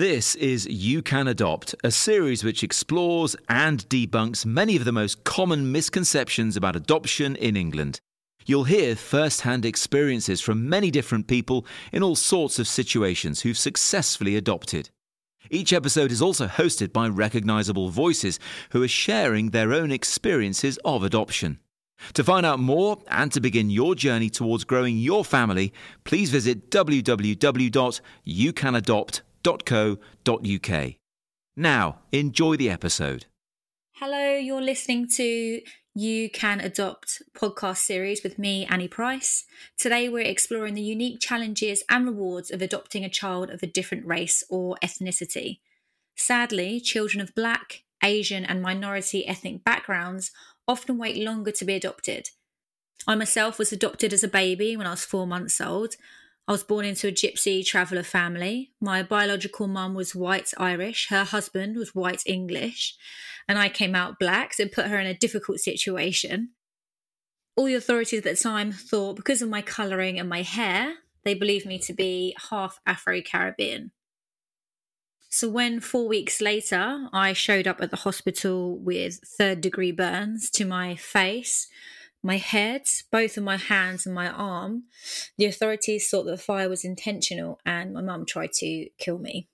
This is You Can Adopt, a series which explores and debunks many of the most common misconceptions about adoption in England. You'll hear first hand experiences from many different people in all sorts of situations who've successfully adopted. Each episode is also hosted by recognisable voices who are sharing their own experiences of adoption. To find out more and to begin your journey towards growing your family, please visit www.youcanadopt.co.uk. Now, enjoy the episode. Hello, you're listening to You Can Adopt podcast series with me, Annie Price. Today, we're exploring the unique challenges and rewards of adopting a child of a different race or ethnicity. Sadly, children of Black, Asian, and minority ethnic backgrounds often wait longer to be adopted. I myself was adopted as a baby when I was four months old. I was born into a gypsy traveller family. My biological mum was white Irish, her husband was white English, and I came out black, so it put her in a difficult situation. All the authorities at the time thought because of my colouring and my hair, they believed me to be half Afro Caribbean. So, when four weeks later I showed up at the hospital with third degree burns to my face, my head, both of my hands, and my arm, the authorities thought that the fire was intentional and my mum tried to kill me.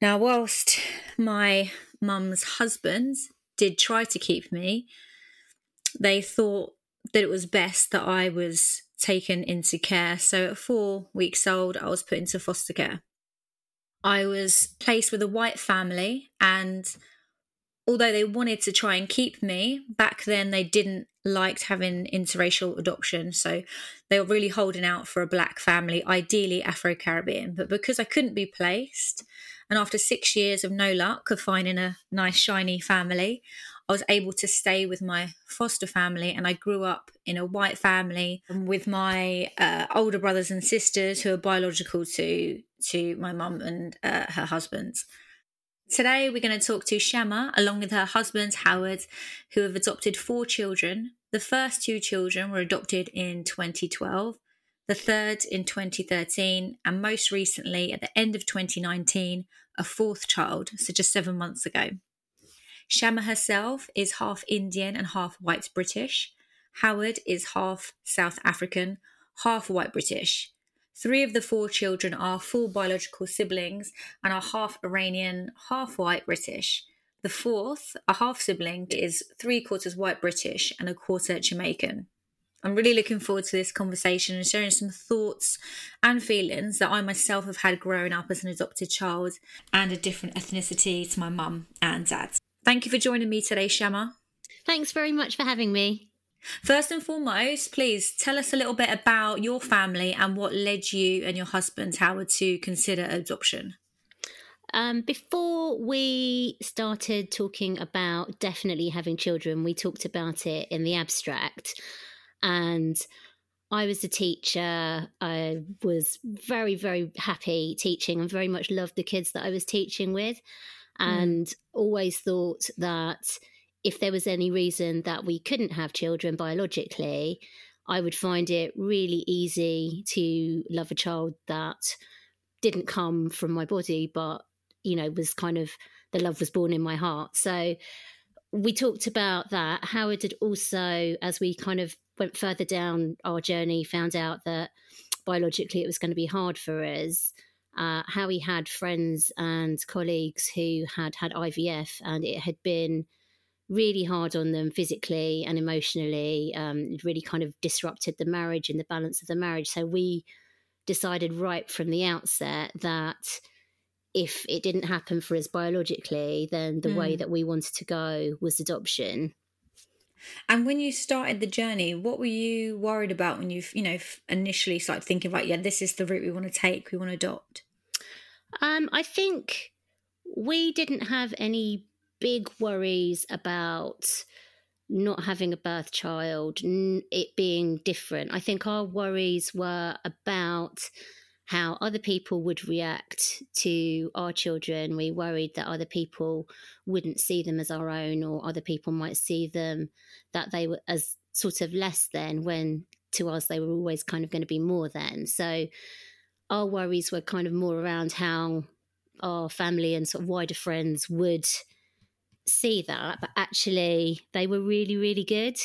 Now, whilst my mum's husband did try to keep me, they thought that it was best that I was taken into care. So, at four weeks old, I was put into foster care. I was placed with a white family, and although they wanted to try and keep me, back then they didn't liked having interracial adoption. So they were really holding out for a black family, ideally Afro Caribbean. But because I couldn't be placed, and after six years of no luck of finding a nice, shiny family, I was able to stay with my foster family, and I grew up in a white family with my uh, older brothers and sisters who are biological to to my mum and uh, her husband. Today, we're going to talk to Shama along with her husband Howard, who have adopted four children. The first two children were adopted in 2012, the third in 2013, and most recently, at the end of 2019, a fourth child, so just seven months ago. Shama herself is half Indian and half white British. Howard is half South African, half white British. Three of the four children are full biological siblings and are half Iranian, half white British. The fourth, a half sibling, is three quarters white British and a quarter Jamaican. I'm really looking forward to this conversation and sharing some thoughts and feelings that I myself have had growing up as an adopted child and a different ethnicity to my mum and dad. Thank you for joining me today, Shama. Thanks very much for having me. First and foremost, please tell us a little bit about your family and what led you and your husband, Howard, to consider adoption. Um, before we started talking about definitely having children, we talked about it in the abstract. And I was a teacher. I was very, very happy teaching and very much loved the kids that I was teaching with. Mm. and mm. always thought that if there was any reason that we couldn't have children biologically, I would find it really easy to love a child that didn't come from my body, but you know, was kind of the love was born in my heart. So we talked about that. Howard had also, as we kind of went further down our journey, found out that biologically it was going to be hard for us uh, how he had friends and colleagues who had had IVF and it had been really hard on them physically and emotionally. Um, it really kind of disrupted the marriage and the balance of the marriage. So we decided right from the outset that if it didn't happen for us biologically, then the mm. way that we wanted to go was adoption. And when you started the journey, what were you worried about when you, you know, initially started thinking about, yeah, this is the route we want to take, we want to adopt? Um, I think we didn't have any big worries about not having a birth child, it being different. I think our worries were about how other people would react to our children. We worried that other people wouldn't see them as our own, or other people might see them that they were as sort of less than when to us they were always kind of going to be more than. So our worries were kind of more around how our family and sort of wider friends would see that, but actually they were really, really good.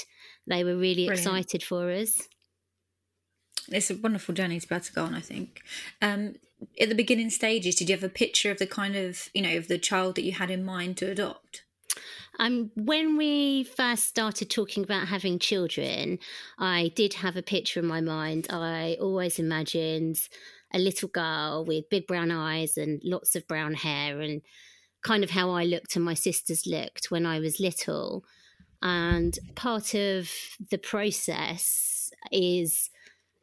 They were really Brilliant. excited for us. It's a wonderful journey to be able to go on, I think. Um, at the beginning stages, did you have a picture of the kind of, you know, of the child that you had in mind to adopt? Um, when we first started talking about having children, I did have a picture in my mind. I always imagined a little girl with big brown eyes and lots of brown hair, and kind of how I looked and my sisters looked when I was little. And part of the process is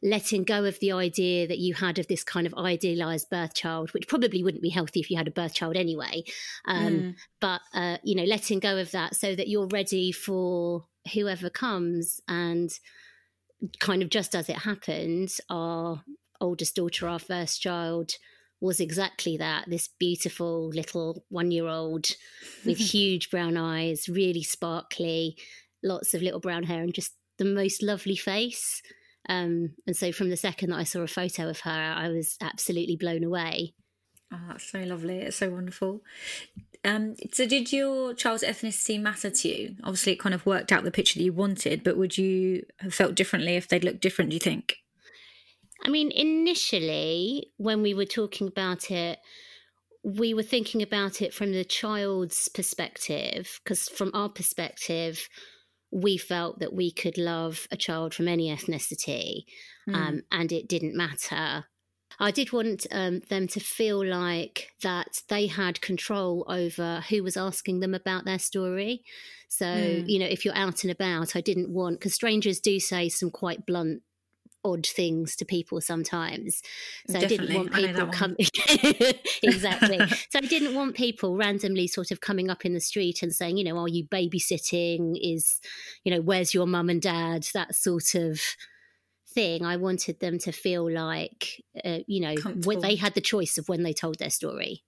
letting go of the idea that you had of this kind of idealized birth child, which probably wouldn't be healthy if you had a birth child anyway. Um, mm. But, uh, you know, letting go of that so that you're ready for whoever comes. And kind of just as it happened, our oldest daughter, our first child, was exactly that this beautiful little one year old with huge brown eyes, really sparkly, lots of little brown hair, and just the most lovely face. Um, and so from the second that I saw a photo of her, I was absolutely blown away. Oh, that's so lovely. It's so wonderful. Um, so, did your child's ethnicity matter to you? Obviously, it kind of worked out the picture that you wanted, but would you have felt differently if they'd looked different, do you think? I mean, initially, when we were talking about it, we were thinking about it from the child's perspective, because from our perspective, we felt that we could love a child from any ethnicity mm. um, and it didn't matter. I did want um, them to feel like that they had control over who was asking them about their story. So, mm. you know, if you're out and about, I didn't want, because strangers do say some quite blunt odd things to people sometimes. So Definitely. I didn't want people coming exactly. so I didn't want people randomly sort of coming up in the street and saying, you know, are you babysitting? Is you know, where's your mum and dad? That sort of thing. I wanted them to feel like, uh, you know, when they had the choice of when they told their story.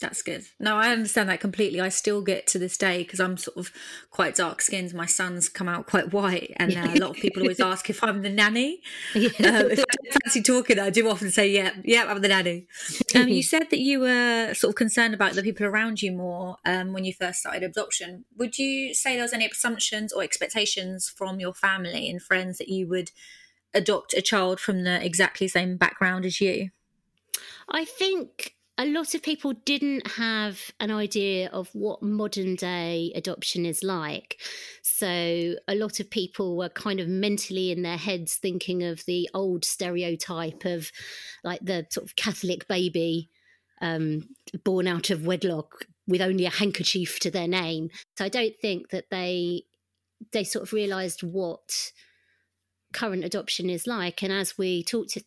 That's good. No, I understand that completely. I still get to this day because I'm sort of quite dark skinned. My sons come out quite white, and uh, a lot of people always ask if I'm the nanny. Yeah. Um, if I don't fancy talking, I do often say, "Yeah, yeah, I'm the nanny." Um, you said that you were sort of concerned about the people around you more um, when you first started adoption. Would you say there was any assumptions or expectations from your family and friends that you would adopt a child from the exactly same background as you? I think a lot of people didn't have an idea of what modern day adoption is like. So a lot of people were kind of mentally in their heads thinking of the old stereotype of like the sort of Catholic baby um, born out of wedlock with only a handkerchief to their name. So I don't think that they they sort of realized what current adoption is like. And as we talked to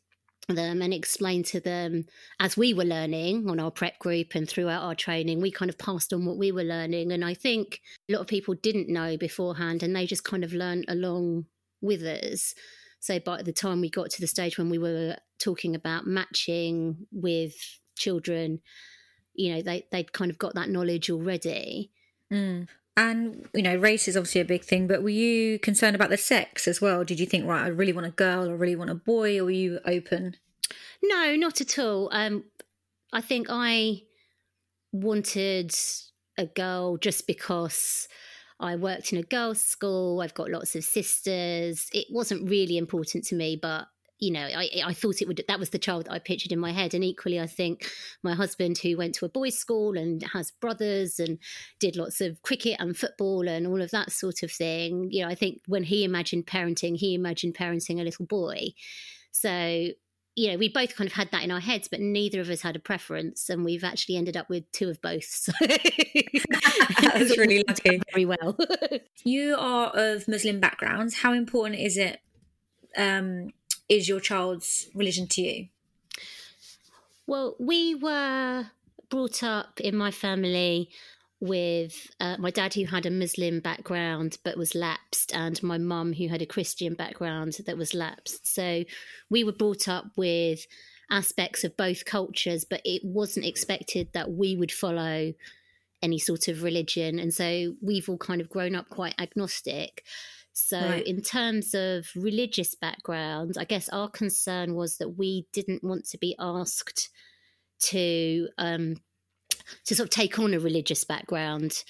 them and explain to them as we were learning on our prep group and throughout our training we kind of passed on what we were learning. And i think a lot of people didn't know beforehand and they just kind of learned along with us. So by the time we got to the stage when we were talking about matching with children you know they they'd kind of got that knowledge already. Mm. And you know, race is obviously a big thing, but were you concerned about the sex as well? Did you think, right, I really want a girl or really want a boy, or were you open? No, not at all. Um, I think I wanted a girl just because I worked in a girls' school. I've got lots of sisters. It wasn't really important to me, but you know, I, I thought it would, that was the child that I pictured in my head. And equally, I think my husband, who went to a boys' school and has brothers and did lots of cricket and football and all of that sort of thing, you know, I think when he imagined parenting, he imagined parenting a little boy. So, you know, we both kind of had that in our heads, but neither of us had a preference, and we've actually ended up with two of both. So that's really lucky. Very well. you are of Muslim backgrounds. How important is it um, is your child's religion to you? Well, we were brought up in my family with uh, my dad who had a Muslim background but was lapsed, and my mum who had a Christian background that was lapsed. So we were brought up with aspects of both cultures, but it wasn't expected that we would follow any sort of religion. And so we've all kind of grown up quite agnostic. So, right. in terms of religious background, I guess our concern was that we didn't want to be asked to um, to sort of take on a religious background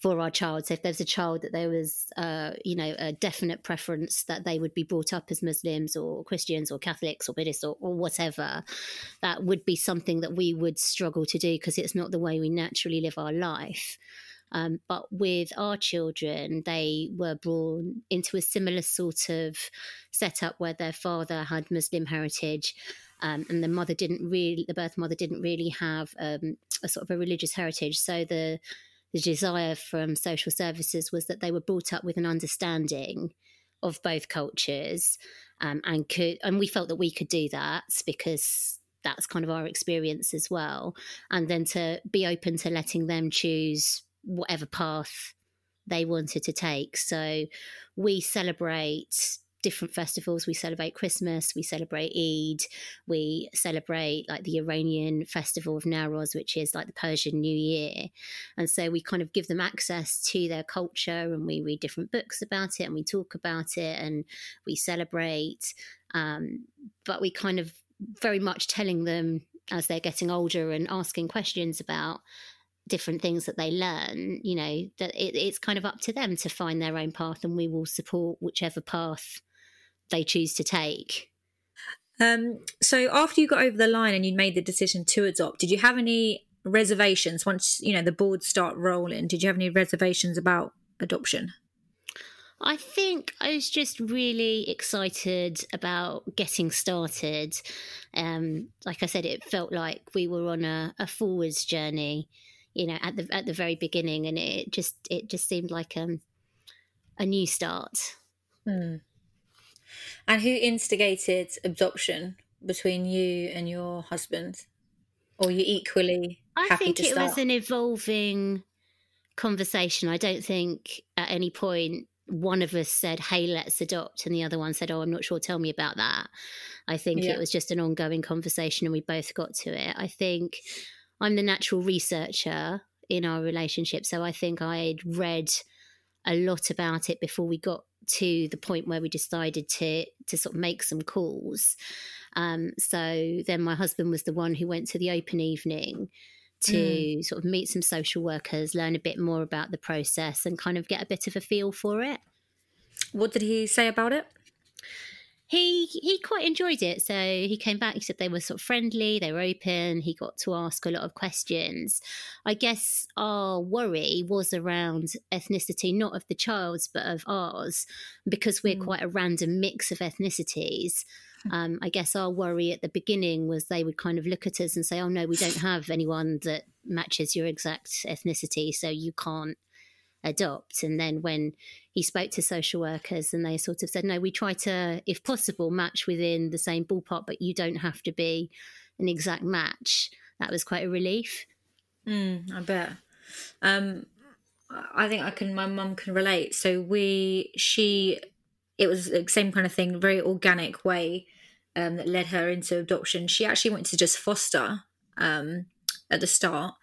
for our child. So if there's a child that there was, uh, you know, a definite preference that they would be brought up as Muslims or Christians or Catholics or Buddhists or, or whatever, that would be something that we would struggle to do because it's not the way we naturally live our life. Um, but with our children, they were born into a similar sort of setup where their father had Muslim heritage. Um, and the mother didn't really, the birth mother didn't really have um, a sort of a religious heritage. So the the desire from social services was that they were brought up with an understanding of both cultures, um, and could, and we felt that we could do that because that's kind of our experience as well, and then to be open to letting them choose whatever path they wanted to take. So we celebrate different festivals. We celebrate Christmas, we celebrate Eid, we celebrate like the Iranian festival of Nowruz, which is like the Persian New Year. And so we kind of give them access to their culture and we read different books about it and we talk about it and we celebrate. Um, but we kind of very much telling them as they're getting older and asking questions about different things that they learn, you know, that it, it's kind of up to them to find their own path, and we will support whichever path they choose to take. Um, so after you got over the line and you made the decision to adopt, did you have any reservations once you know the boards start rolling? Did you have any reservations about adoption? I think I was just really excited about getting started. Um, like I said, it felt like we were on a, a forwards journey you know at the at the very beginning and it just it just seemed like um a new start. Hmm. and who instigated adoption between you and your husband? Or you equally i think it was an evolving conversation. I don't think at any point one of us said hey let's adopt and the other one said oh i'm not sure tell me about that. I think yeah. it was just an ongoing conversation and we both got to it. I think I'm the natural researcher in our relationship. So I think I'd read a lot about it before we got to the point where we decided to to sort of make some calls. Um, so then my husband was the one who went to the open evening to mm. sort of meet some social workers, learn a bit more about the process, and kind of get a bit of a feel for it. What did he say about it? He he quite enjoyed it. So he came back. He said they were sort of friendly, they were open. He got to ask a lot of questions. I guess our worry was around ethnicity, not of the child's, but of ours, because we're mm. quite a random mix of ethnicities. Hmm. Um, I guess our worry at the beginning was they would kind of look at us and say, "Oh no, we don't have anyone that matches your exact ethnicity, so you can't." Adopt. And then when he spoke to social workers and they sort of said, no, we try to, if possible, match within the same ballpark, but you don't have to be an exact match. That was quite a relief. Mm, I bet. Um, I think I can, my mum can relate. So we, she, it was the same kind of thing, very organic way um, that led her into adoption. She actually went to just foster um, at the start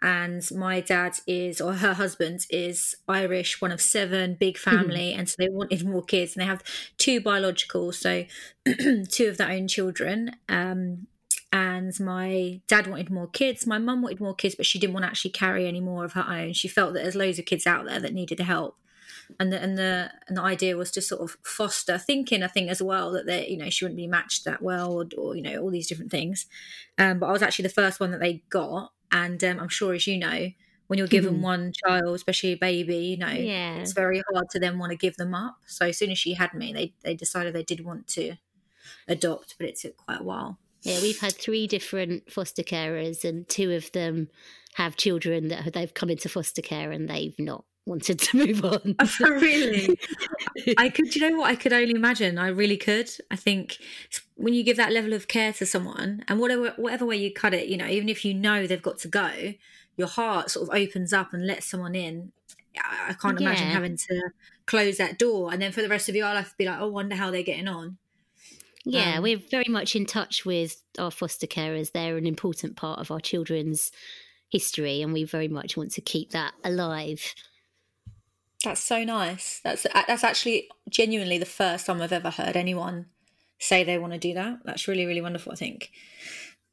and my dad is or her husband is irish one of seven big hmm. family and so they wanted more kids and they have two biological so two of their own children um, and my dad wanted more kids my mum wanted more kids but she didn't want to actually carry any more of her own she felt that there's loads of kids out there that needed help and the and the and the idea was to sort of foster thinking i think as well that they you know she wouldn't be matched that well or, or you know all these different things um, but i was actually the first one that they got and um, I'm sure, as you know, when you're given mm-hmm. one child, especially a baby, you know, yeah. it's very hard to then want to give them up. So as soon as she had me, they they decided they did want to adopt, but it took quite a while. Yeah, we've had three different foster carers, and two of them have children that they've come into foster care and they've not wanted to move on. really? I could, you know what? I could only imagine. I really could. I think when you give that level of care to someone, and whatever whatever way you cut it, you know, even if you know they've got to go, your heart sort of opens up and lets someone in. I can't yeah. imagine having to close that door and then for the rest of your life be like, oh, wonder how they're getting on. Yeah, um, we're very much in touch with our foster carers. They're an important part of our children's history, and we very much want to keep that alive. That's so nice. That's uh, that's actually genuinely the first time I've ever heard anyone say they want to do that. That's really really wonderful. I think.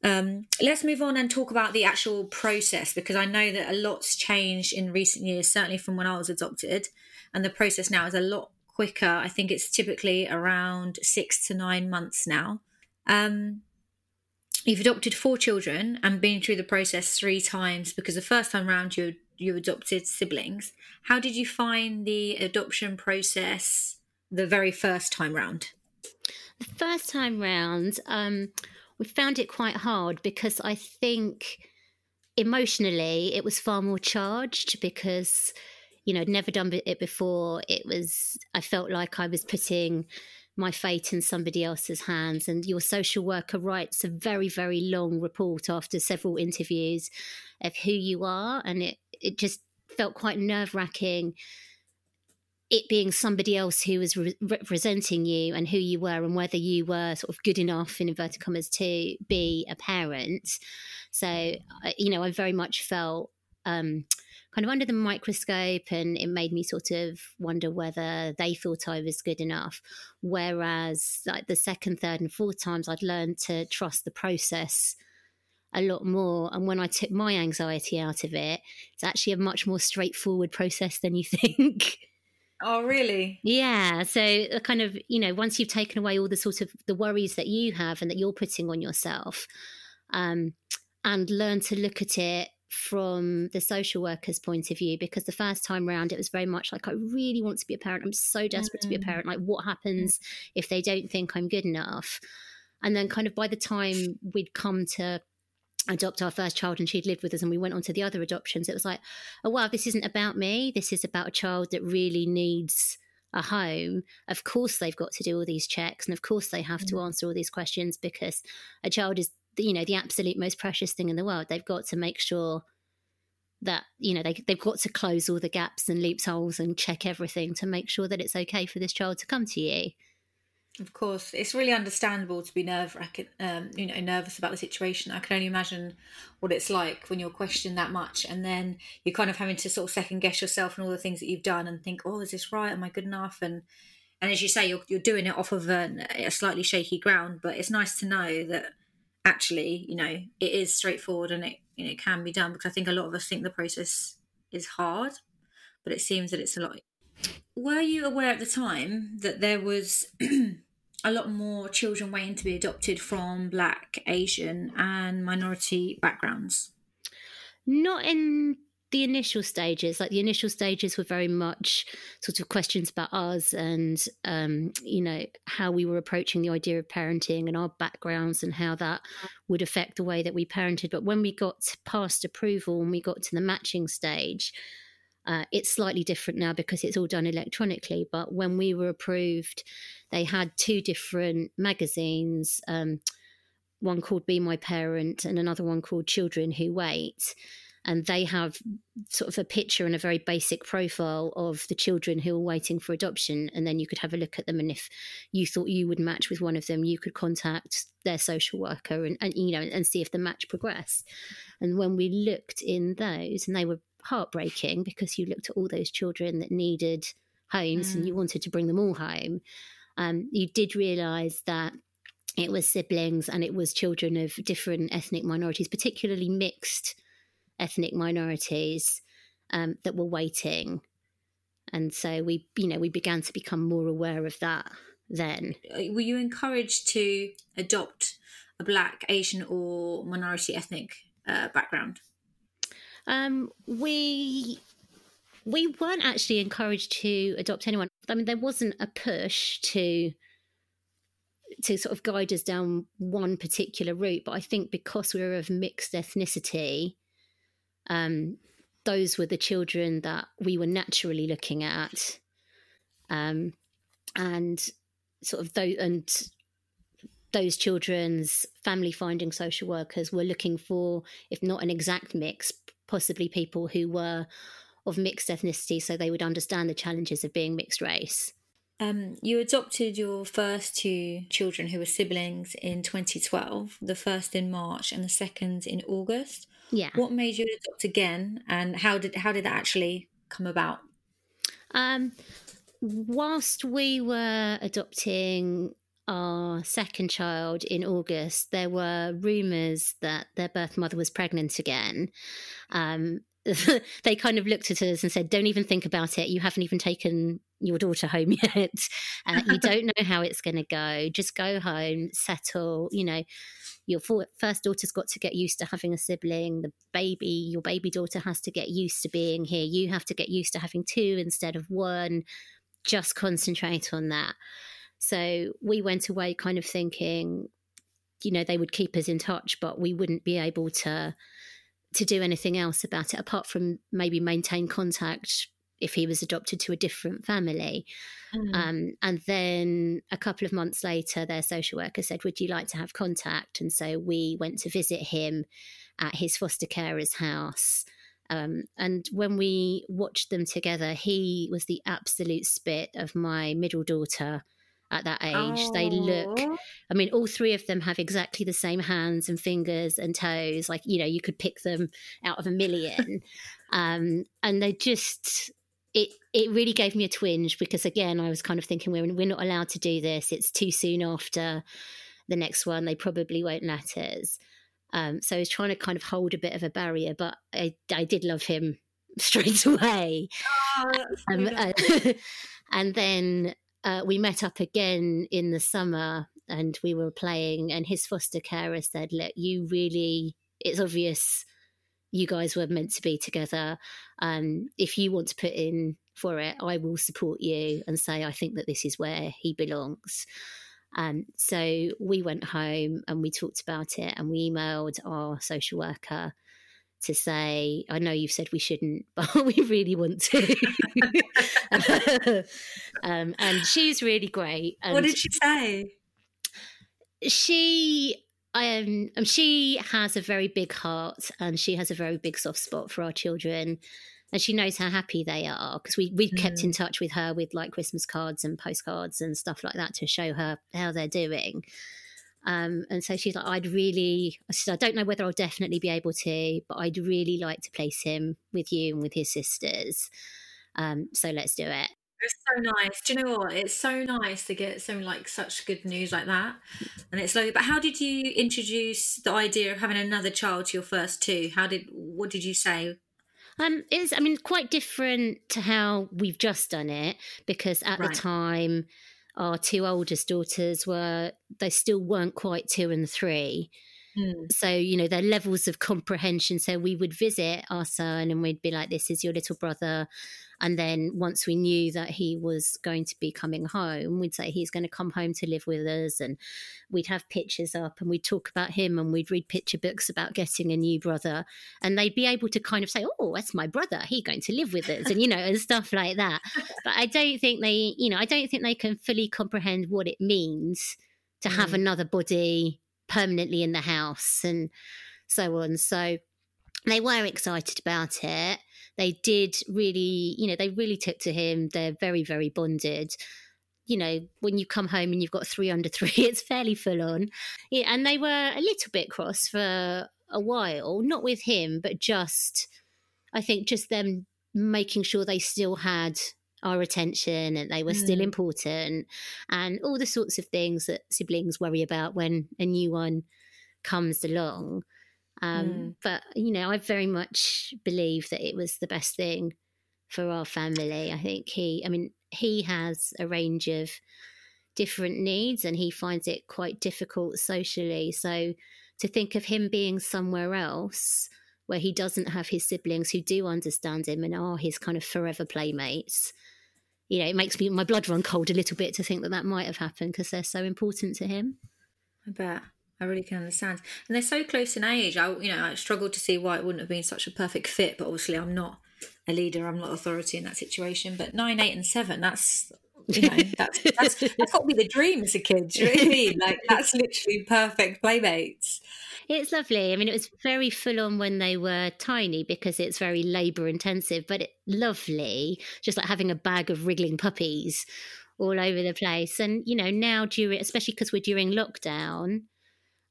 Um, let's move on and talk about the actual process because I know that a lot's changed in recent years, certainly from when I was adopted, and the process now is a lot quicker. I think it's typically around six to nine months now. Um, you've adopted four children and been through the process three times because the first time round you you adopted siblings. How did you find the adoption process the very first time round? The first time round, um, we found it quite hard because I think emotionally it was far more charged because you know I'd never done it before. It was I felt like I was putting my fate in somebody else's hands. And your social worker writes a very, very long report after several interviews of who you are. And it, it just felt quite nerve wracking it being somebody else who was re- representing you and who you were and whether you were sort of good enough in inverted commas to be a parent so you know i very much felt um, kind of under the microscope and it made me sort of wonder whether they thought I was good enough. Whereas like the second, third and fourth times I'd learned to trust the process a lot more. And when I took my anxiety out of it, it's actually a much more straightforward process than you think. Oh, really? Yeah. So, uh, kind of, you know, once you've taken away all the sort of the worries that you have and that you're putting on yourself, um, and learn to look at it from the social worker's point of view because the first time round it was very much like I really want to be a parent. I'm so desperate mm-hmm. to be a mm. parent. Like what happens if they don't think I'm good enough? And then kind of by the time we'd come to adopt our first child and she'd lived with us and we went on to the other adoptions, it was like, oh wow, this isn't about me. This is about a child that really needs a home, of course they've got to do all these checks and of course they have mm-hmm. to mm. answer all these questions because a child is you know the absolute most precious thing in the world they've got to make sure that you know they, they've got to close all the gaps and loopholes and check everything to make sure that it's okay for this child to come to you of course it's really understandable to be nerve um, you know nervous about the situation. I can only imagine what it's like when you're questioned that much and then you're kind of having to sort of second guess yourself and all the things that you've done and think oh is this right? Am i good enough? And and as you say you're, you're doing it off of a, a slightly shaky ground but it's nice to know that actually, you know, it is straightforward and it you know it can be done because I think a lot of us think the process is hard, but it seems that it's a lot. Were you aware at the time that there was a lot more children waiting to be adopted from Black, Asian, and minority backgrounds? Not in the initial stages, like the initial stages were very much sort of questions about us and, um, you know, how we were approaching the idea of parenting and our backgrounds and how that would affect the way that we parented. But when we got past approval and we got to the matching stage, uh, it's slightly different now because it's all done electronically. But when we were approved, they had two different magazines. Um, one called Be My Parent and another one called Children Who Wait and they have sort of a picture and a very basic profile of the children who are waiting for adoption and then you could have a look at them and if you thought you would match with one of them you could contact their social worker and, and you know and see if the match progressed and when we looked in those and they were heartbreaking because you looked at all those children that needed homes mm. and you wanted to bring them all home um, you did realize that it was siblings and it was children of different ethnic minorities particularly mixed ethnic minorities um, that were waiting. And so we, you know, we began to become more aware of that then. Uh, were you encouraged to adopt a black, Asian, or minority ethnic uh, background? Um, we we weren't actually encouraged to adopt anyone. I mean, there wasn't a push to to sort of guide us down one particular route, but I think because we were of mixed ethnicity, um, those were the children that we were naturally looking at, um, and sort of those and those children's family finding social workers were looking for, if not an exact mix, possibly people who were of mixed ethnicity, so they would understand the challenges of being mixed race. Um, you adopted your first two children who were siblings in 2012, the first in March and the second in August. Yeah. What made you adopt again, and how did how did that actually come about? Um, whilst we were adopting our second child in August, there were rumours that their birth mother was pregnant again. Um, they kind of looked at us and said, Don't even think about it. You haven't even taken your daughter home yet. Uh, you don't know how it's going to go. Just go home, settle. You know, your first daughter's got to get used to having a sibling. The baby, your baby daughter has to get used to being here. You have to get used to having two instead of one. Just concentrate on that. So we went away kind of thinking, you know, they would keep us in touch, but we wouldn't be able to to do anything else about it apart from maybe maintain contact if he was adopted to a different family. Mm. Um, and then a couple of months later, their social worker said, Would you like to have contact? And so we went to visit him at his foster carer's house. Um, and when we watched them together, he was the absolute spit of my middle daughter at that age. Oh. They look, I mean, all three of them have exactly the same hands and fingers and toes. Like, you know, you could pick them out of a million. um, and they just, it, it really gave me a twinge because, again, I was kind of thinking, we're, we're not allowed to do this. It's too soon after the next one. They probably won't let us. Um, so I was trying to kind of hold a bit of a barrier, but I, I did love him straight away. Oh, um, and then uh, we met up again in the summer and we were playing, and his foster carer said, Look, you really, it's obvious you guys were meant to be together. Um, if you want to put in for it, I will support you and say, I think that this is where he belongs. Um, so we went home and we talked about it and we emailed our social worker to say, I know you've said we shouldn't, but we really want to. um, and she's really great. And what did she say? She um, um, she has a very big heart and she has a very big soft spot for our children and she knows how happy they are because we we mm. kept in mm. touch with her with like Christmas cards and postcards and stuff like that to show her how they're doing. Um, and so she's like, I'd really, I said, I don't know whether I'll definitely be able to, but I'd really like to place him with you and with his sisters. Um, so let's do it. It's so nice. Do you know what? It's so nice to get some like such good news like that, and it's lovely. But how did you introduce the idea of having another child to your first two? How did what did you say? Um, it's I mean quite different to how we've just done it because at right. the time our two oldest daughters were they still weren't quite two and three. Mm. So, you know, their levels of comprehension. So we would visit our son and we'd be like, this is your little brother. And then once we knew that he was going to be coming home, we'd say he's going to come home to live with us. And we'd have pictures up and we'd talk about him and we'd read picture books about getting a new brother. And they'd be able to kind of say, oh, that's my brother. He's going to live with us and, you know, and stuff like that. But I don't think they, you know, I don't think they can fully comprehend what it means to have mm. another body permanently in the house and so on. So they were excited about it. They did really, you know, they really took to him. They're very, very bonded. You know, when you come home and you've got three under three, it's fairly full on. Yeah, and they were a little bit cross for a while, not with him, but just, I think, just them making sure they still had our attention and they were mm. still important and all the sorts of things that siblings worry about when a new one comes along. Um, mm. But, you know, I very much believe that it was the best thing for our family. I think he, I mean, he has a range of different needs and he finds it quite difficult socially. So to think of him being somewhere else where he doesn't have his siblings who do understand him and are his kind of forever playmates you know, it makes me my blood run cold a little bit to think that that might have happened because they're so important to him. I bet. I really can understand. And they're so close in age. I, you know, I struggled to see why it wouldn't have been such a perfect fit. But obviously, I'm not a leader. I'm not authority in that situation. But nine, eight, and seven. That's you know, that's that's, that's got to be the dream as a kid. Do you know what I mean? Like that's literally perfect playmates. It's lovely. I mean, it was very full on when they were tiny because it's very labour intensive, but it, lovely, just like having a bag of wriggling puppies all over the place. And, you know, now during, especially because we're during lockdown,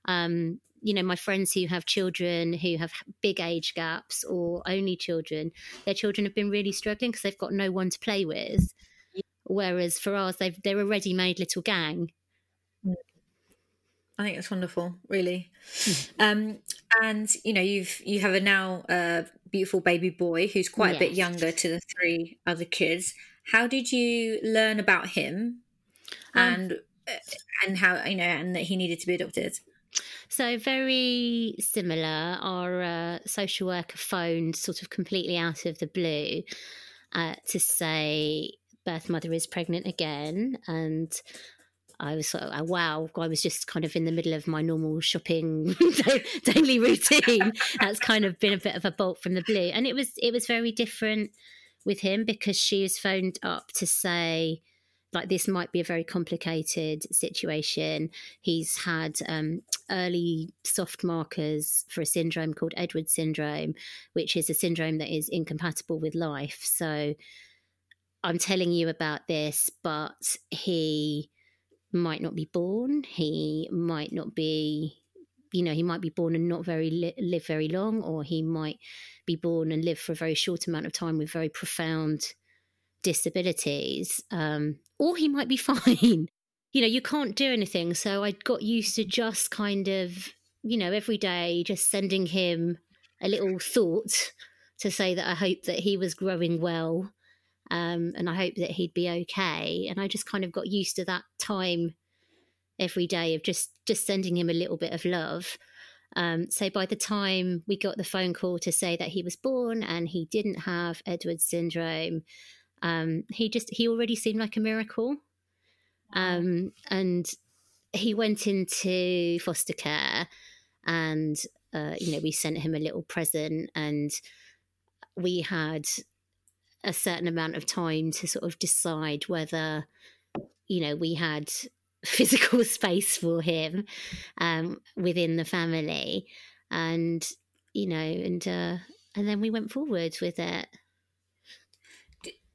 um, you know, my friends who have children who have big age gaps or only children, their children have been really struggling because they've got no one to play with. Whereas for ours, they've, they're a ready made little gang. I think it's wonderful, really. um, and you know, you've you have a now uh, beautiful baby boy who's quite yes. a bit younger to the three other kids. How did you learn about him, um, and uh, and how you know, and that he needed to be adopted? So very similar. Our uh, social worker phoned sort of completely out of the blue uh, to say birth mother is pregnant again, and I was sort of, uh, wow, I was just kind of in the middle of my normal shopping daily routine. That's kind of been a bit of a bolt from the blue, and it was it was very different with him because she was phoned up to say like this might be a very complicated situation. He's had um, early soft markers for a syndrome called Edwards syndrome, which is a syndrome that is incompatible with life. So I'm telling you about this, but he might not be born. He might not be, you know, he might be born and not very li- live very long, or he might be born and live for a very short amount of time with very profound disabilities, um, or he might be fine. you know, you can't do anything. So I got used to just kind of, you know, every day just sending him a little thought to say that I hope that he was growing well um, and I hope that he'd be okay. And I just kind of got used to that time every day of just just sending him a little bit of love. Um, so by the time we got the phone call to say that he was born and he didn't have Edwards syndrome, um, he just he already seemed like a miracle. Um, and he went into foster care, and uh, you know we sent him a little present, and we had a certain amount of time to sort of decide whether you know we had physical space for him um, within the family. And you know and uh, and then we went forward with it.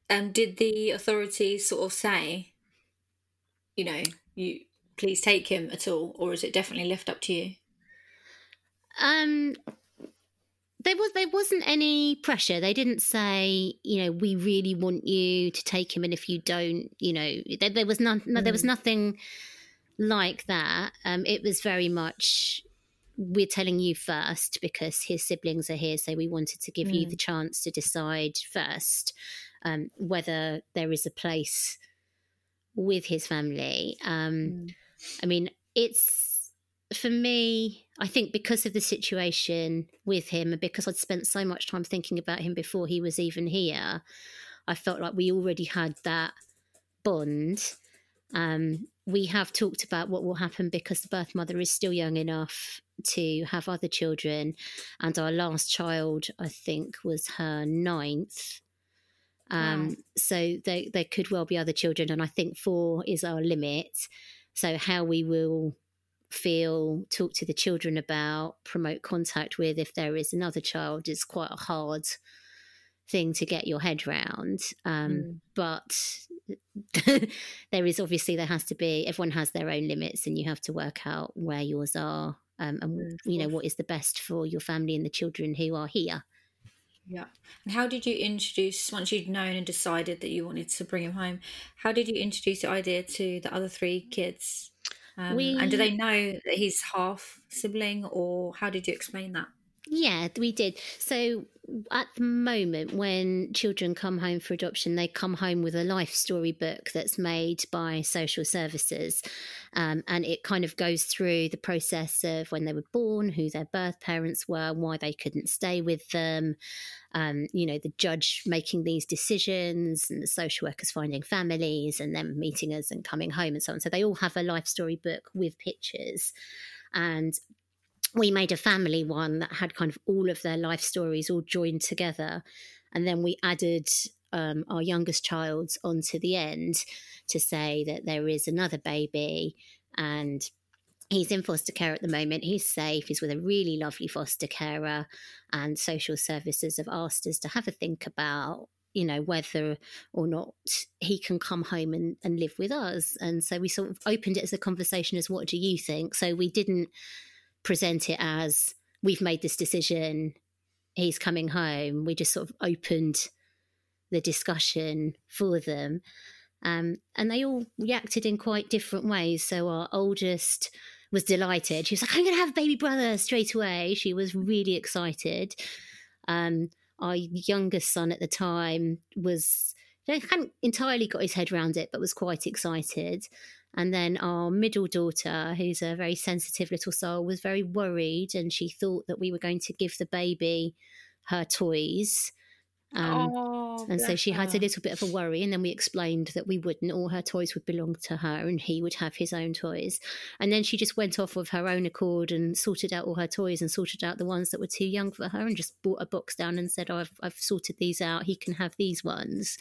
And did the authorities sort of say you know you please take him at all or is it definitely left up to you? Um there was there wasn't any pressure. They didn't say, you know, we really want you to take him, and if you don't, you know, there, there was none. No, there was mm. nothing like that. Um, it was very much we're telling you first because his siblings are here, so we wanted to give mm. you the chance to decide first um, whether there is a place with his family. Um, mm. I mean, it's for me, I think because of the situation with him and because I'd spent so much time thinking about him before he was even here, I felt like we already had that bond. Um, we have talked about what will happen because the birth mother is still young enough to have other children, and our last child, I think, was her ninth. Um, wow. So there, there could well be other children, and I think four is our limit. So how we will feel, talk to the children about, promote contact with if there is another child is quite a hard thing to get your head round. Um, mm. But there is obviously, there has to be, everyone has their own limits and you have to work out where yours are um, and, you know, what is the best for your family and the children who are here. Yeah. And how did you introduce, once you'd known and decided that you wanted to bring him home, how did you introduce the idea to the other three kids? Um, we, and do they know that he's half sibling, or how did you explain that? Yeah, we did. So at the moment, when children come home for adoption, they come home with a life story book that's made by social services. Um, and it kind of goes through the process of when they were born, who their birth parents were, why they couldn't stay with them, um, you know, the judge making these decisions, and the social workers finding families, and them meeting us and coming home, and so on. So they all have a life story book with pictures. And we made a family one that had kind of all of their life stories all joined together. And then we added um, our youngest child onto the end to say that there is another baby and he's in foster care at the moment. He's safe. He's with a really lovely foster carer. And social services have asked us to have a think about you know whether or not he can come home and, and live with us and so we sort of opened it as a conversation as what do you think so we didn't present it as we've made this decision, he's coming home. We just sort of opened the discussion for them. Um, and they all reacted in quite different ways. So our oldest was delighted. She was like, I'm going to have a baby brother straight away. She was really excited. Um, our youngest son at the time was, hadn't entirely got his head around it, but was quite excited. And then our middle daughter, who's a very sensitive little soul, was very worried and she thought that we were going to give the baby her toys. Um, oh, and so she had a little bit of a worry. And then we explained that we wouldn't, all her toys would belong to her and he would have his own toys. And then she just went off of her own accord and sorted out all her toys and sorted out the ones that were too young for her and just brought a box down and said, oh, I've, I've sorted these out. He can have these ones.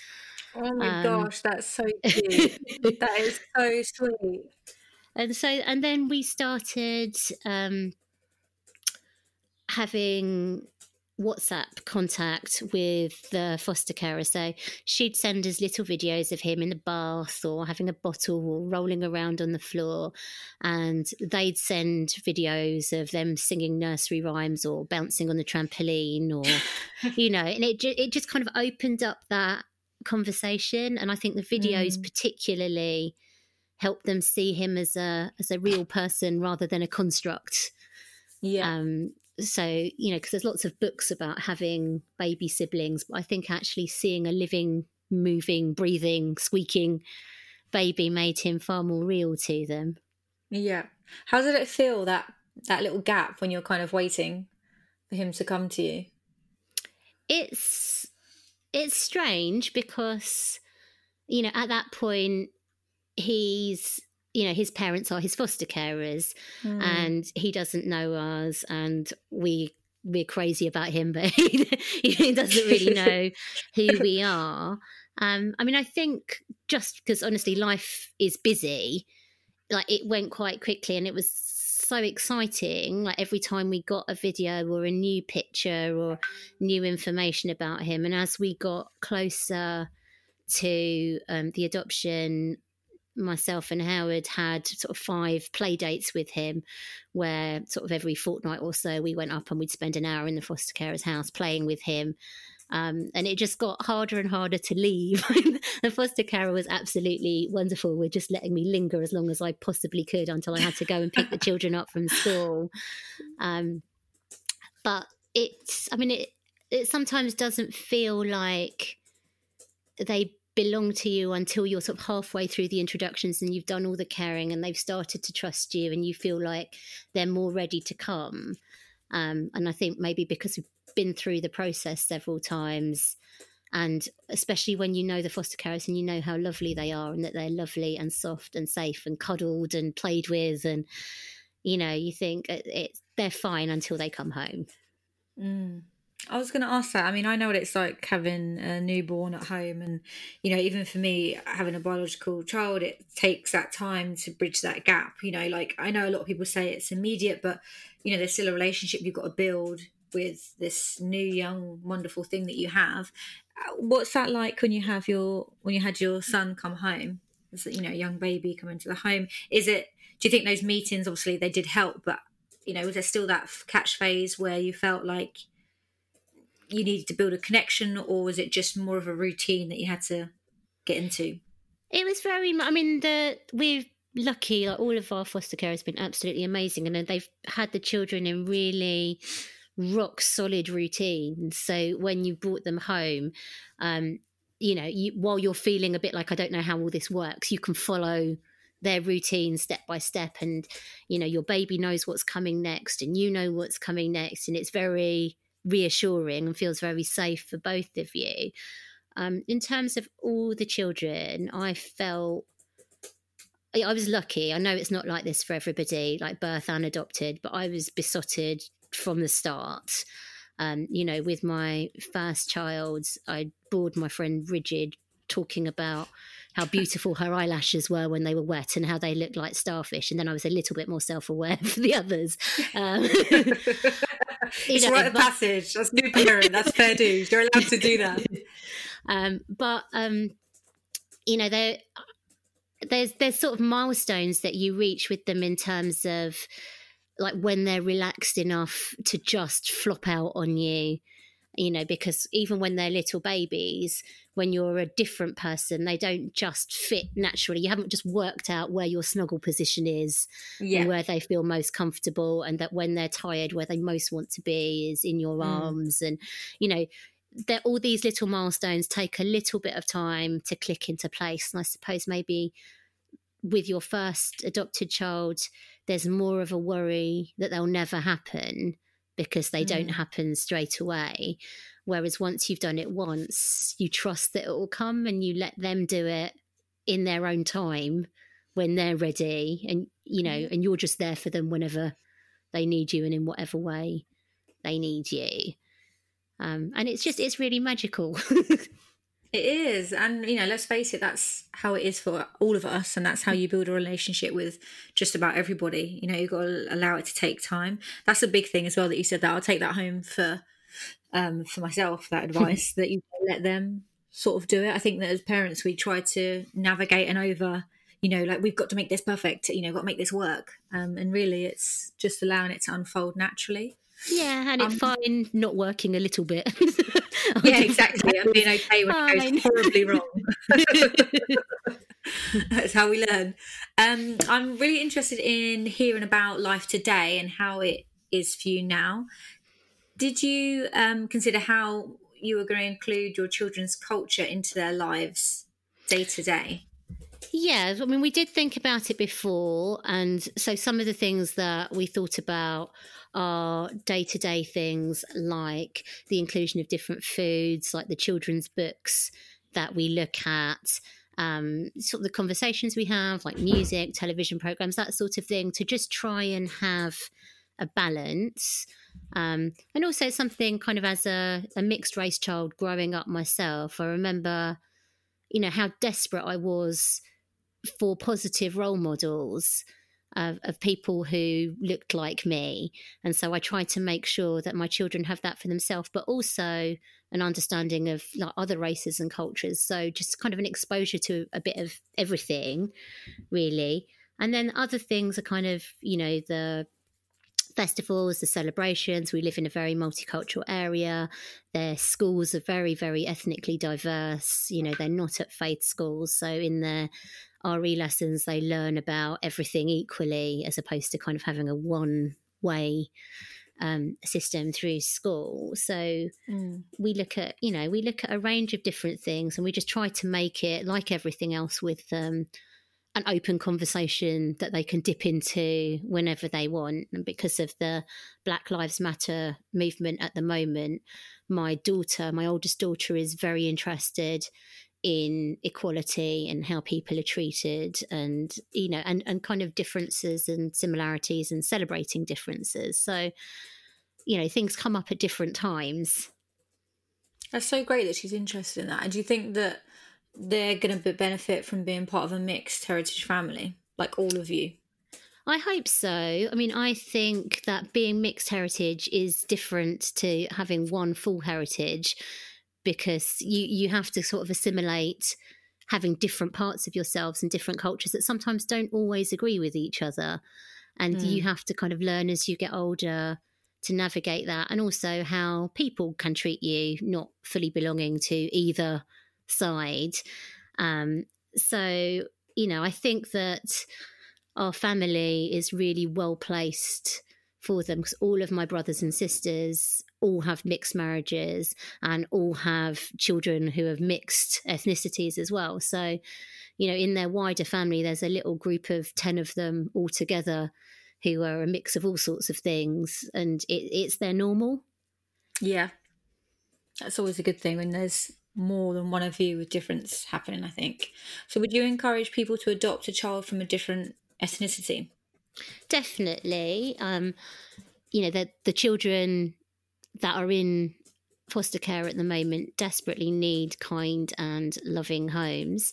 Oh my um, gosh, that's so cute. that is so sweet. And so, and then we started um, having WhatsApp contact with the foster carer. So she'd send us little videos of him in the bath or having a bottle or rolling around on the floor. And they'd send videos of them singing nursery rhymes or bouncing on the trampoline or, you know, and it, it just kind of opened up that conversation. And I think the videos mm. particularly help them see him as a as a real person rather than a construct. Yeah. Um, so you know, because there's lots of books about having baby siblings, but I think actually seeing a living, moving, breathing, squeaking baby made him far more real to them. Yeah. How did it feel that that little gap when you're kind of waiting for him to come to you? It's it's strange because you know at that point he's you know his parents are his foster carers mm. and he doesn't know us and we we're crazy about him but he, he doesn't really know who we are um i mean i think just because honestly life is busy like it went quite quickly and it was so exciting. Like every time we got a video or a new picture or new information about him. And as we got closer to um, the adoption, myself and Howard had sort of five play dates with him where sort of every fortnight or so we went up and we'd spend an hour in the foster carer's house playing with him um, and it just got harder and harder to leave. the foster carer was absolutely wonderful with just letting me linger as long as I possibly could until I had to go and pick the children up from school. Um, but it's, I mean, it, it sometimes doesn't feel like they belong to you until you're sort of halfway through the introductions and you've done all the caring and they've started to trust you and you feel like they're more ready to come. Um, and I think maybe because we've been through the process several times, and especially when you know the foster carers and you know how lovely they are and that they're lovely and soft and safe and cuddled and played with, and you know, you think they're fine until they come home. Mm. I was going to ask that. I mean, I know what it's like having a newborn at home, and you know, even for me, having a biological child, it takes that time to bridge that gap. You know, like I know a lot of people say it's immediate, but you know, there's still a relationship you've got to build with this new, young, wonderful thing that you have. Uh, what's that like when you have your when you had your son come home? You know, young baby come into the home. Is it? Do you think those meetings, obviously, they did help, but you know, was there still that catch phase where you felt like you needed to build a connection, or was it just more of a routine that you had to get into? It was very. I mean, the we've lucky. Like all of our foster care has been absolutely amazing, and they've had the children in really rock solid routine. So when you brought them home, um, you know, you, while you're feeling a bit like I don't know how all this works, you can follow their routine step by step and you know your baby knows what's coming next and you know what's coming next and it's very reassuring and feels very safe for both of you. Um, in terms of all the children, I felt I was lucky. I know it's not like this for everybody, like birth and adopted, but I was besotted from the start. Um, you know, with my first child, I bored my friend Bridget talking about how beautiful her eyelashes were when they were wet and how they looked like starfish. And then I was a little bit more self aware for the others. Um, it's know, rite of passage. That's new parent. That's fair dues. You're allowed to do that. Um, but um, you know, there there's there's sort of milestones that you reach with them in terms of like when they're relaxed enough to just flop out on you you know, because even when they're little babies, when you're a different person, they don't just fit naturally. You haven't just worked out where your snuggle position is yeah. and where they feel most comfortable, and that when they're tired, where they most want to be is in your mm. arms. And, you know, that all these little milestones take a little bit of time to click into place. And I suppose maybe with your first adopted child, there's more of a worry that they'll never happen because they mm. don't happen straight away. Whereas once you've done it once, you trust that it will come and you let them do it in their own time when they're ready and you know and you're just there for them whenever they need you and in whatever way they need you um, and it's just it's really magical It is. And, you know, let's face it, that's how it is for all of us. And that's how you build a relationship with just about everybody. You know, you've got to allow it to take time. That's a big thing as well that you said that. I'll take that home for um, for myself, that advice that you let them sort of do it. I think that as parents, we try to navigate and over, you know, like we've got to make this perfect, you know, got to make this work. Um, and really, it's just allowing it to unfold naturally. Yeah, and um, it's fine not working a little bit. yeah, exactly. And being okay when fine. it goes horribly wrong. That's how we learn. Um, I'm really interested in hearing about life today and how it is for you now. Did you um, consider how you were going to include your children's culture into their lives day to day? Yeah, I mean, we did think about it before. And so some of the things that we thought about are day to day things like the inclusion of different foods, like the children's books that we look at. Um, sort of the conversations we have, like music, television programs, that sort of thing, to just try and have a balance. Um, and also something kind of as a, a mixed race child growing up myself, I remember, you know, how desperate I was for positive role models of, of, people who looked like me. And so I try to make sure that my children have that for themselves, but also an understanding of like, other races and cultures. So just kind of an exposure to a bit of everything, really. And then other things are kind of, you know, the festivals, the celebrations. We live in a very multicultural area. Their schools are very, very ethnically diverse. You know, they're not at faith schools. So in their RE lessons, they learn about everything equally as opposed to kind of having a one way um, system through school. So mm. we look at, you know, we look at a range of different things and we just try to make it like everything else with um, an open conversation that they can dip into whenever they want. And because of the Black Lives Matter movement at the moment, my daughter, my oldest daughter, is very interested in equality and how people are treated and you know and and kind of differences and similarities and celebrating differences. So you know things come up at different times. That's so great that she's interested in that. And do you think that they're going to benefit from being part of a mixed heritage family like all of you? I hope so. I mean, I think that being mixed heritage is different to having one full heritage because you you have to sort of assimilate having different parts of yourselves and different cultures that sometimes don't always agree with each other and mm. you have to kind of learn as you get older to navigate that and also how people can treat you not fully belonging to either side um, so you know i think that our family is really well placed for them because all of my brothers and sisters all have mixed marriages and all have children who have mixed ethnicities as well. So, you know, in their wider family, there's a little group of 10 of them all together who are a mix of all sorts of things and it, it's their normal. Yeah. That's always a good thing when there's more than one of you with difference happening, I think. So, would you encourage people to adopt a child from a different ethnicity? Definitely. Um, you know, the, the children that are in foster care at the moment desperately need kind and loving homes.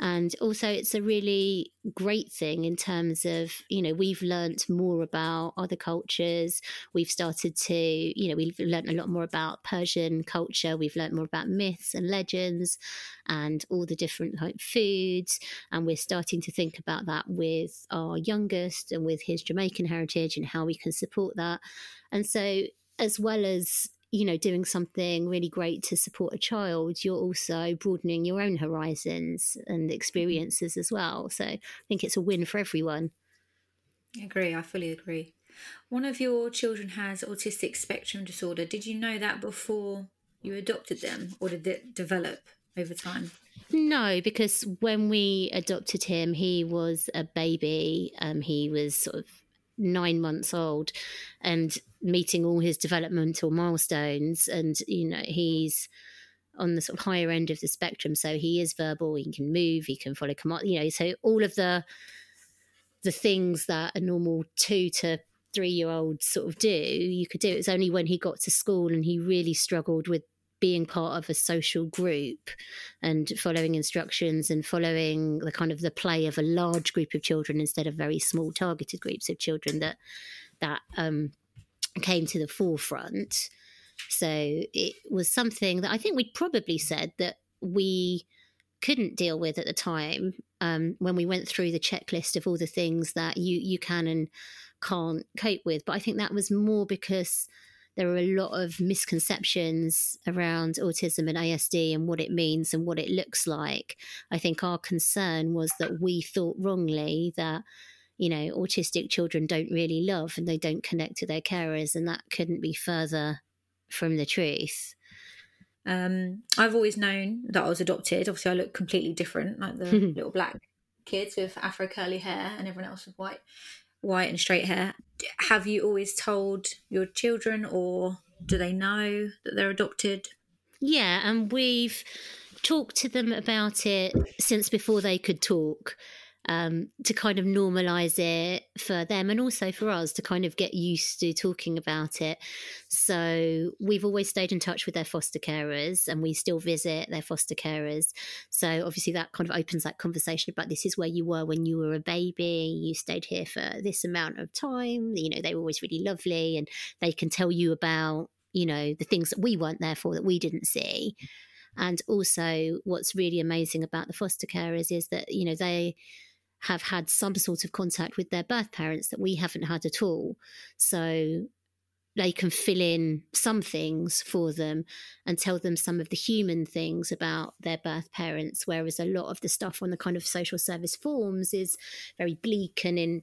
And also, it's a really great thing in terms of, you know, we've learnt more about other cultures. We've started to, you know, we've learnt a lot more about Persian culture. We've learnt more about myths and legends and all the different like, foods. And we're starting to think about that with our youngest and with his Jamaican heritage and how we can support that. And so, as well as you know doing something really great to support a child you're also broadening your own horizons and mm-hmm. experiences as well. So i think it's a win for everyone. I agree i fully agree. One of your children has autistic spectrum disorder. Did you know that before you adopted them or did it develop over time? No, because when we adopted him, he was a baby. Um, he was sort of nine months old and meeting all his developmental milestones. And, you know, he's on the sort of higher end of the spectrum. So he is verbal, he can move, he can follow command, you know, so all of the the things that a normal two to three year old sort of do, you could do. It was only when he got to school and he really struggled with being part of a social group and following instructions and following the kind of the play of a large group of children instead of very small targeted groups of children that that um, came to the forefront. So it was something that I think we'd probably said that we couldn't deal with at the time um, when we went through the checklist of all the things that you you can and can't cope with. But I think that was more because there are a lot of misconceptions around autism and ASD and what it means and what it looks like. I think our concern was that we thought wrongly that you know autistic children don't really love and they don't connect to their carers and that couldn't be further from the truth um, I've always known that I was adopted. Obviously, I look completely different, like the little black kids with afro curly hair and everyone else with white white and straight hair. Have you always told your children, or do they know that they're adopted? Yeah, and we've talked to them about it since before they could talk um, to kind of normalize it for them and also for us to kind of get used to talking about it. So we've always stayed in touch with their foster carers and we still visit their foster carers. So obviously that kind of opens that conversation about this is where you were when you were a baby, you stayed here for this amount of time. You know, they were always really lovely and they can tell you about, you know, the things that we weren't there for that we didn't see. And also, what's really amazing about the foster carers is that, you know, they have had some sort of contact with their birth parents that we haven't had at all. So they can fill in some things for them and tell them some of the human things about their birth parents, whereas a lot of the stuff on the kind of social service forms is very bleak and in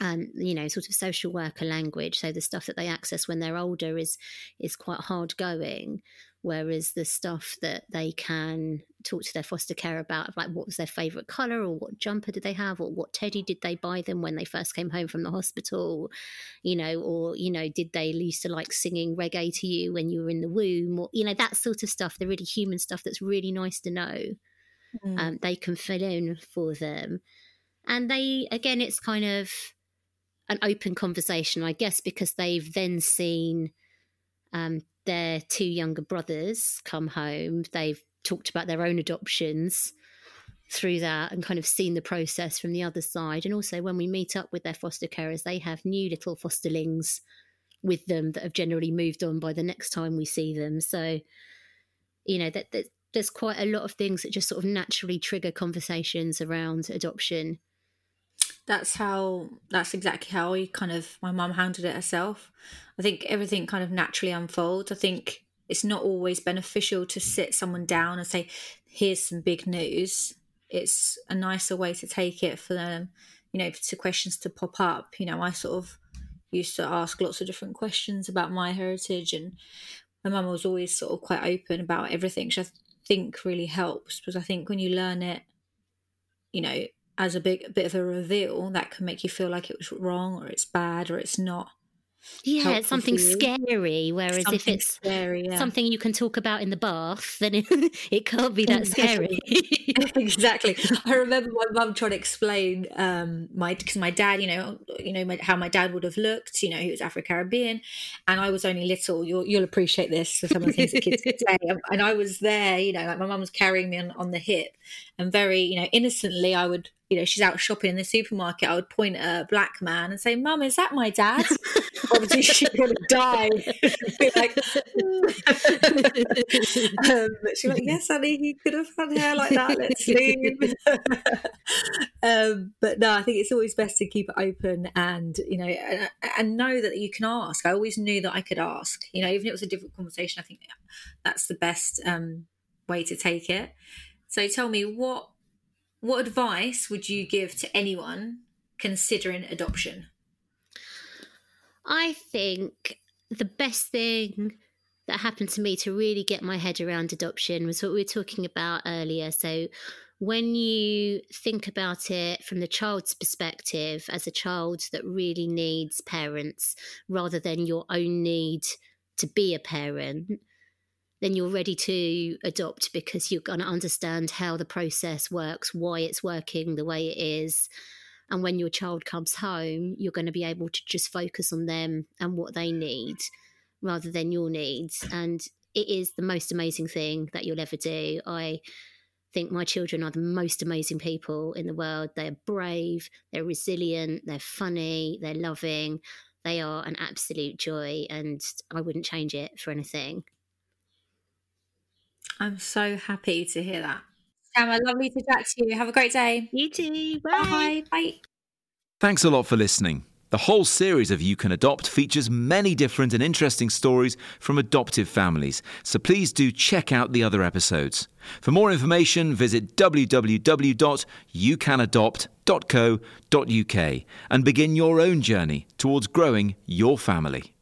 um, you know, sort of social worker language. So the stuff that they access when they're older is is quite hard going whereas the stuff that they can talk to their foster care about like what was their favorite color or what jumper did they have or what teddy did they buy them when they first came home from the hospital you know or you know did they used to like singing reggae to you when you were in the womb or you know that sort of stuff the really human stuff that's really nice to know mm. um, they can fill in for them and they again it's kind of an open conversation i guess because they've then seen um, their two younger brothers come home. They've talked about their own adoptions through that and kind of seen the process from the other side. And also, when we meet up with their foster carers, they have new little fosterlings with them that have generally moved on by the next time we see them. So, you know, that, that there's quite a lot of things that just sort of naturally trigger conversations around adoption that's how that's exactly how I kind of my mum handled it herself. I think everything kind of naturally unfolds. I think it's not always beneficial to sit someone down and say, "Here's some big news." It's a nicer way to take it for them, you know, to questions to pop up. You know, I sort of used to ask lots of different questions about my heritage, and my mum was always sort of quite open about everything, which I think really helps because I think when you learn it, you know, as a big bit of a reveal that can make you feel like it was wrong or it's bad or it's not yeah it's something scary whereas something if it's scary, yeah. something you can talk about in the bath then it, it can't be that scary. Exactly. I remember my mum trying to explain um my because my dad you know you know my, how my dad would have looked you know he was afro-caribbean and i was only little. You'll, you'll appreciate this for some of the things that kids say. And i was there you know like my mum was carrying me on, on the hip and very you know innocently i would you know, she's out shopping in the supermarket, I would point at a black man and say, Mum, is that my dad? Obviously, she'd to die. like, um, but she's like, Yes, honey, he could have had hair like that. Let's leave. um, but no, I think it's always best to keep it open and, you know, and, and know that you can ask. I always knew that I could ask, you know, even if it was a difficult conversation, I think that's the best um, way to take it. So tell me, what what advice would you give to anyone considering adoption? I think the best thing that happened to me to really get my head around adoption was what we were talking about earlier. So, when you think about it from the child's perspective, as a child that really needs parents rather than your own need to be a parent, then you're ready to adopt because you're going to understand how the process works, why it's working the way it is. And when your child comes home, you're going to be able to just focus on them and what they need rather than your needs. And it is the most amazing thing that you'll ever do. I think my children are the most amazing people in the world. They're brave, they're resilient, they're funny, they're loving. They are an absolute joy, and I wouldn't change it for anything. I'm so happy to hear that. Emma, lovely to chat to you. Have a great day. You too. Bye. Bye. Bye. Thanks a lot for listening. The whole series of You Can Adopt features many different and interesting stories from adoptive families, so please do check out the other episodes. For more information, visit www.youcanadopt.co.uk and begin your own journey towards growing your family.